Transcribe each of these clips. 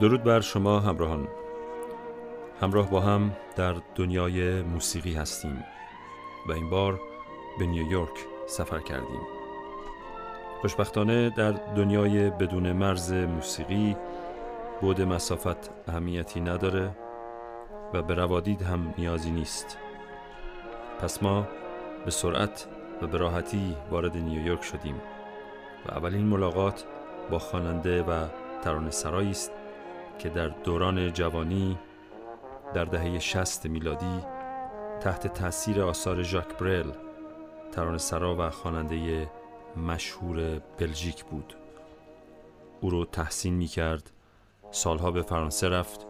درود بر شما همراهان. همراه با هم در دنیای موسیقی هستیم و این بار به نیویورک سفر کردیم. خوشبختانه در دنیای بدون مرز موسیقی بود مسافت اهمیتی نداره و به روادید هم نیازی نیست. پس ما به سرعت و به راحتی وارد نیویورک شدیم و اولین ملاقات با خواننده و ترانه سرایی است که در دوران جوانی در دهه 60 میلادی تحت تاثیر آثار ژاک برل ترانه سرا و خواننده مشهور بلژیک بود. او رو تحسین می کرد سالها به فرانسه رفت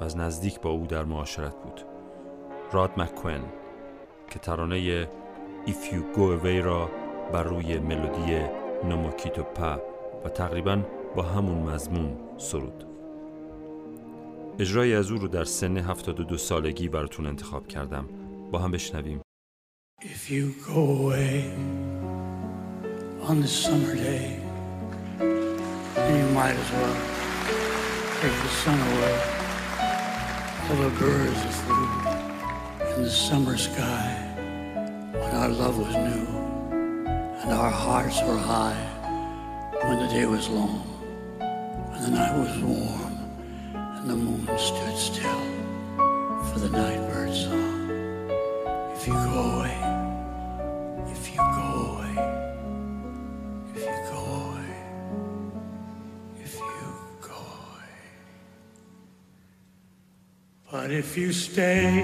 و از نزدیک با او در معاشرت بود. راد مکوین که ترانه If You Go Away را بر روی ملودی نموکیتو پا و تقریبا با همون مضمون سرود. اجرای از او رو در سن 72 سالگی براتون انتخاب کردم با هم بشنویم If you go away on this summer day, then you might as well take the sun away. All the birds that flew in the summer sky when our love was new and our hearts were high when the day was long and the night was warm and the moon stood still for the night bird song. If you go away, if you go away, if you go away, if you go away. But if you stay,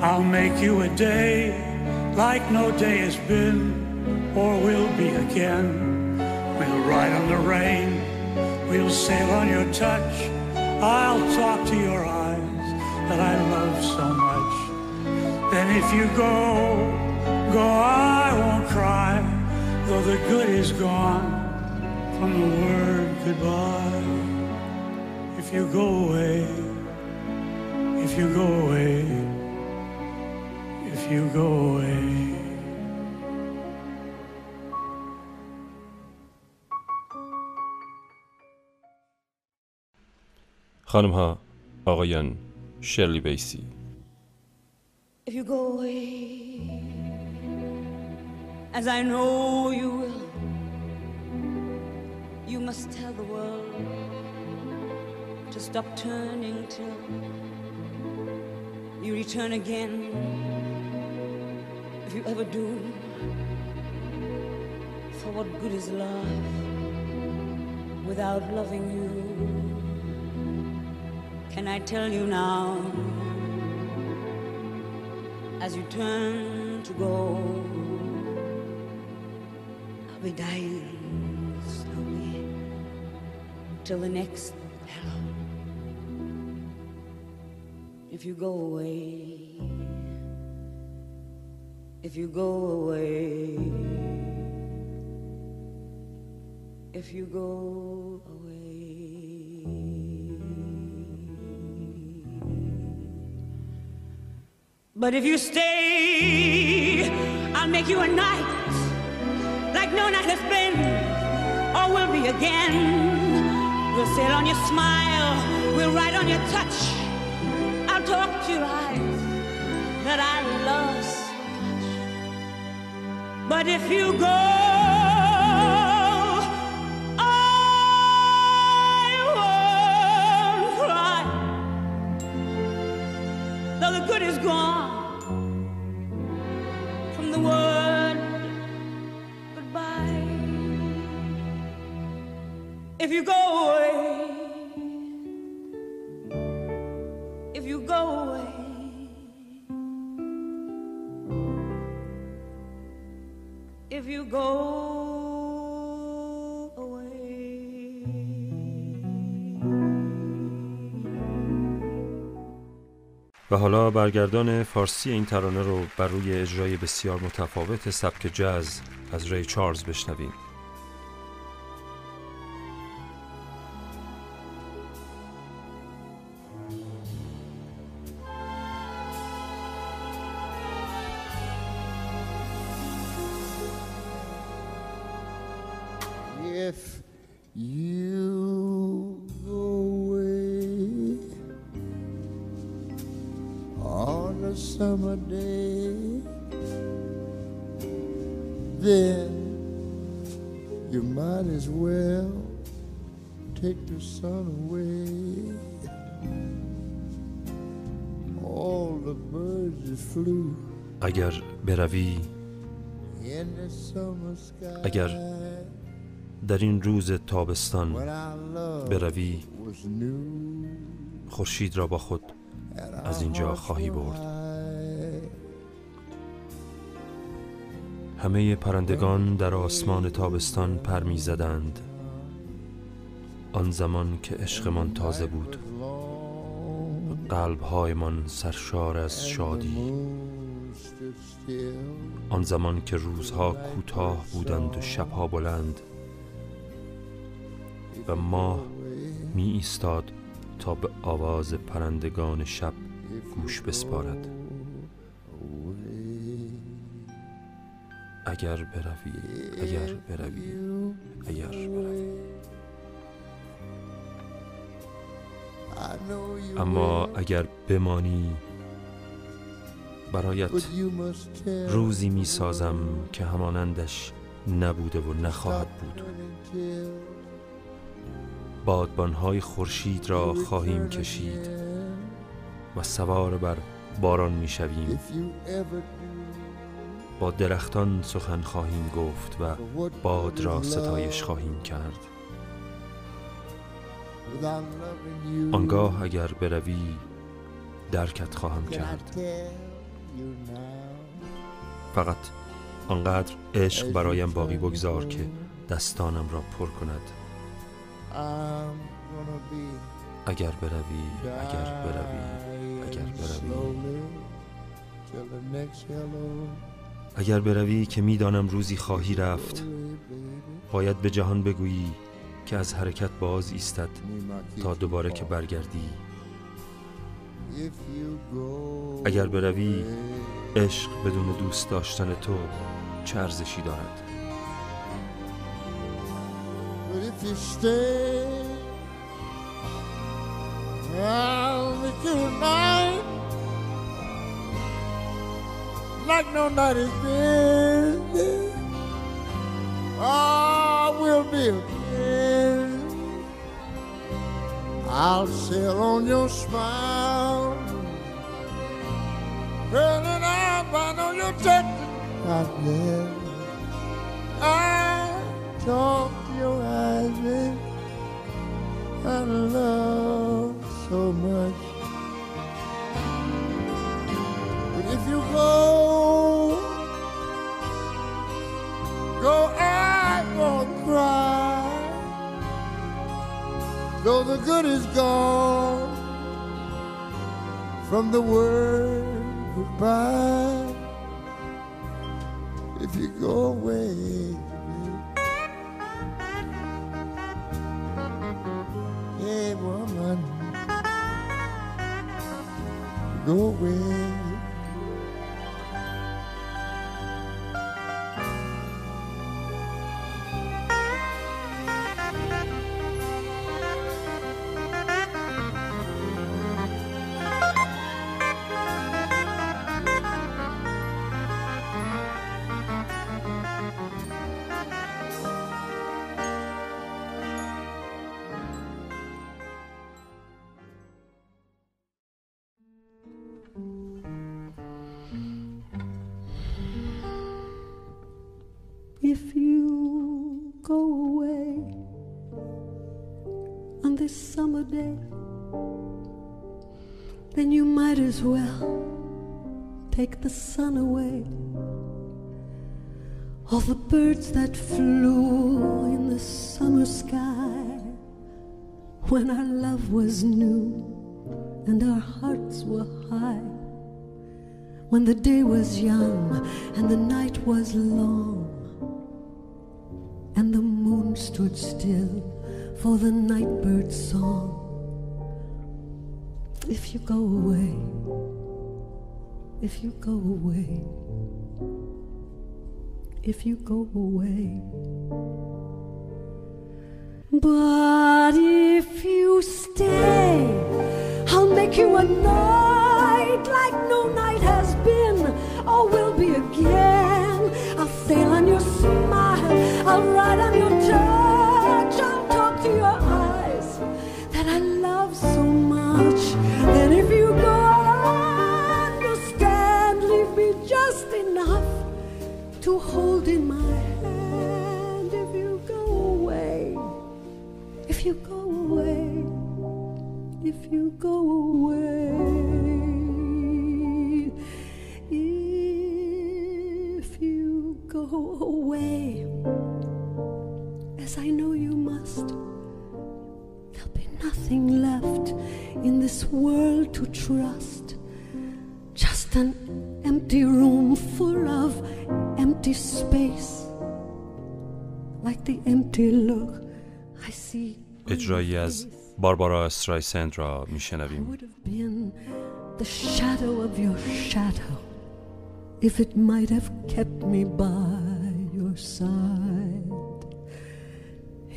I'll make you a day like no day has been or will be again. We'll ride on the rain, we'll sail on your touch. I'll talk to your eyes that I love so much. Then if you go, go, I won't cry, though the good is gone from the word goodbye. If you go away, if you go away, if you go away. خانم ها آقایان شرلی بیسی If you go away, as I know you will, you must tell the world to stop turning till you return again. If you ever do, for what good is love without loving you? Can I tell you now? as you turn to go. I'll be dying slowly till the next hello. If you go away, if you go away, if you go away. But if you stay, I'll make you a night like no night has been or will be again. We'll sail on your smile, we'll ride on your touch. I'll talk to your eyes that I love so much. But if you go, good is gone you go away, if you go away, if you go و حالا برگردان فارسی این ترانه رو بر روی اجرای بسیار متفاوت سبک جاز از ری چارلز بشنویم. Summer day, then you might as well take the sun away. All the birds that flew اگر بروی in the summer sky. اگر در این روز تابستان بروی was new خورشید را با خود از اینجا خواهی برد. همه پرندگان در آسمان تابستان پر می زدند آن زمان که عشقمان تازه بود قلبهایمان سرشار از شادی. آن زمان که روزها کوتاه بودند و شبها بلند و ماه می ایستاد تا به آواز پرندگان شب گوش بسپارد اگر بروی اگر بروی اگر بروی. اما اگر بمانی برایت روزی می سازم که همانندش نبوده و نخواهد بود. بادبانهای خورشید را خواهیم کشید و سوار بر باران می شویم با درختان سخن خواهیم گفت و باد را ستایش خواهیم کرد. آنگاه اگر بروی درکت خواهم کرد. فقط آنقدر عشق برایم باقی بگذار که دستانم را پر کند. اگر بروی اگر بروی اگر بروی. اگر بروی که می‌دانم روزی خواهی رفت باید به جهان بگویی که از حرکت باز ایستد تا دوباره که برگردی. اگر بروی عشق بدون دوست داشتن تو چه ارزشی دارد؟ I'll like no has been. I will be again. I'll sail on your smile, turning out right on your touch. Goddamn. I talk your eyes, babe. I love the good is gone from the word goodbye. If you go away, hey woman, go away. If you go away on this summer day, then you might as well take the sun away. All the birds that flew in the summer sky when our love was new and our hearts were high when the day was young and the night was long, stood still for the nightbird's song. If you go away, if you go away, if you go away. But if you stay, I'll make you a night like no night has been or will be again. I'll sail on your smile, I'll ride on your tongue. you go away. If you go away, as I know you must, there'll be nothing left in this world to trust. Just an empty room full of empty space, like the empty look I see. on اجرایی your از face. باربارا استرایسند را I میشنویم would have been the shadow of your shadow if it might have kept me by your side.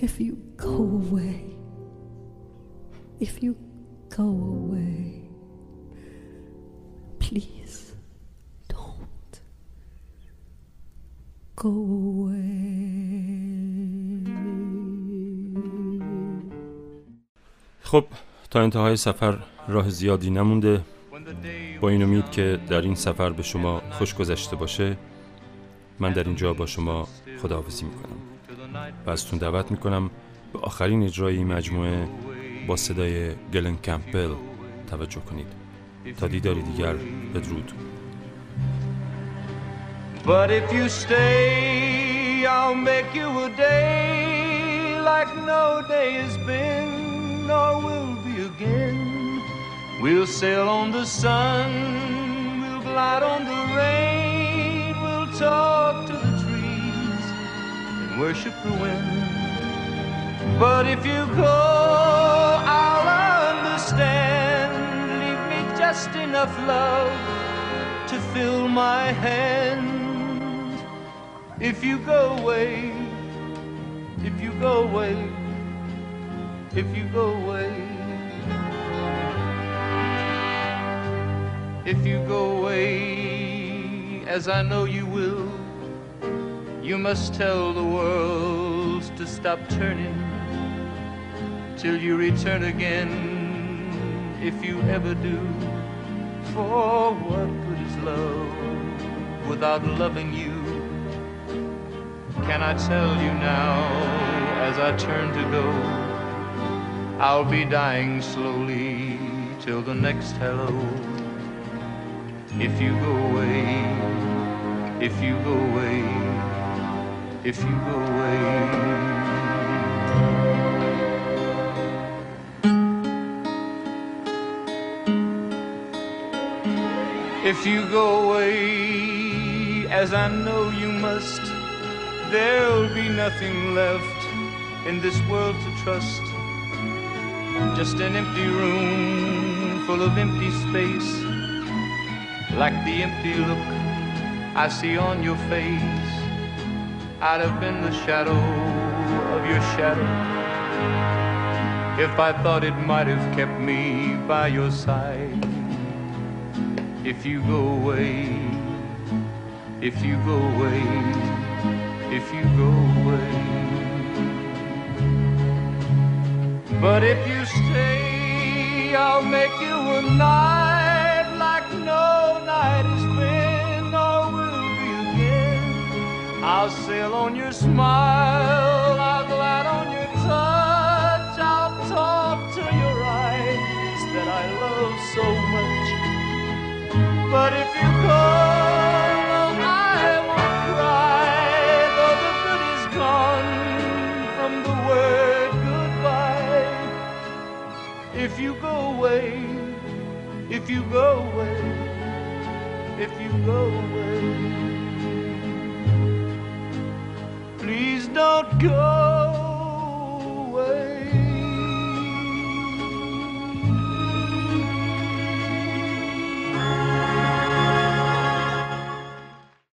If you go away, if you go away, please don't go away. خب تا انتهای سفر راه زیادی نمونده. با این امید که در این سفر به شما خوش گذشته باشه من در اینجا با شما خداحافظی می‌کنم و ازتون دعوت می‌کنم به آخرین اجرای مجموعه با صدای گلن کمپل توجه کنید. تا دیداری دیگر بدرود. But if you stay, I'll make you a day like no day has been. Nor will be again. We'll sail on the sun, we'll glide on the rain, we'll talk to the trees and worship the wind. But if you go, I'll understand. Leave me just enough love to fill my hand. If you go away, if you go away, if you go away, if you go away, as I know you will, you must tell the world to stop turning till you return again. If you ever do, for what good is love without loving you? Can I tell you now, as I turn to go, I'll be dying slowly till the next hello. If you go away, if you go away, if you go away. If you go away, as I know you must, there'll be nothing left in this world to trust. Just an empty room full of empty space, like the empty look I see on your face. I'd have been the shadow of your shadow if I thought it might have kept me by your side. If you go away, if you go away, if you go away. But if you stay, I'll make you a night like no night has been or will be again. I'll sail on your smile, I'll glide on your touch, I'll talk to your eyes that I love so much. But if you go, you go away, if you go away, please don't go.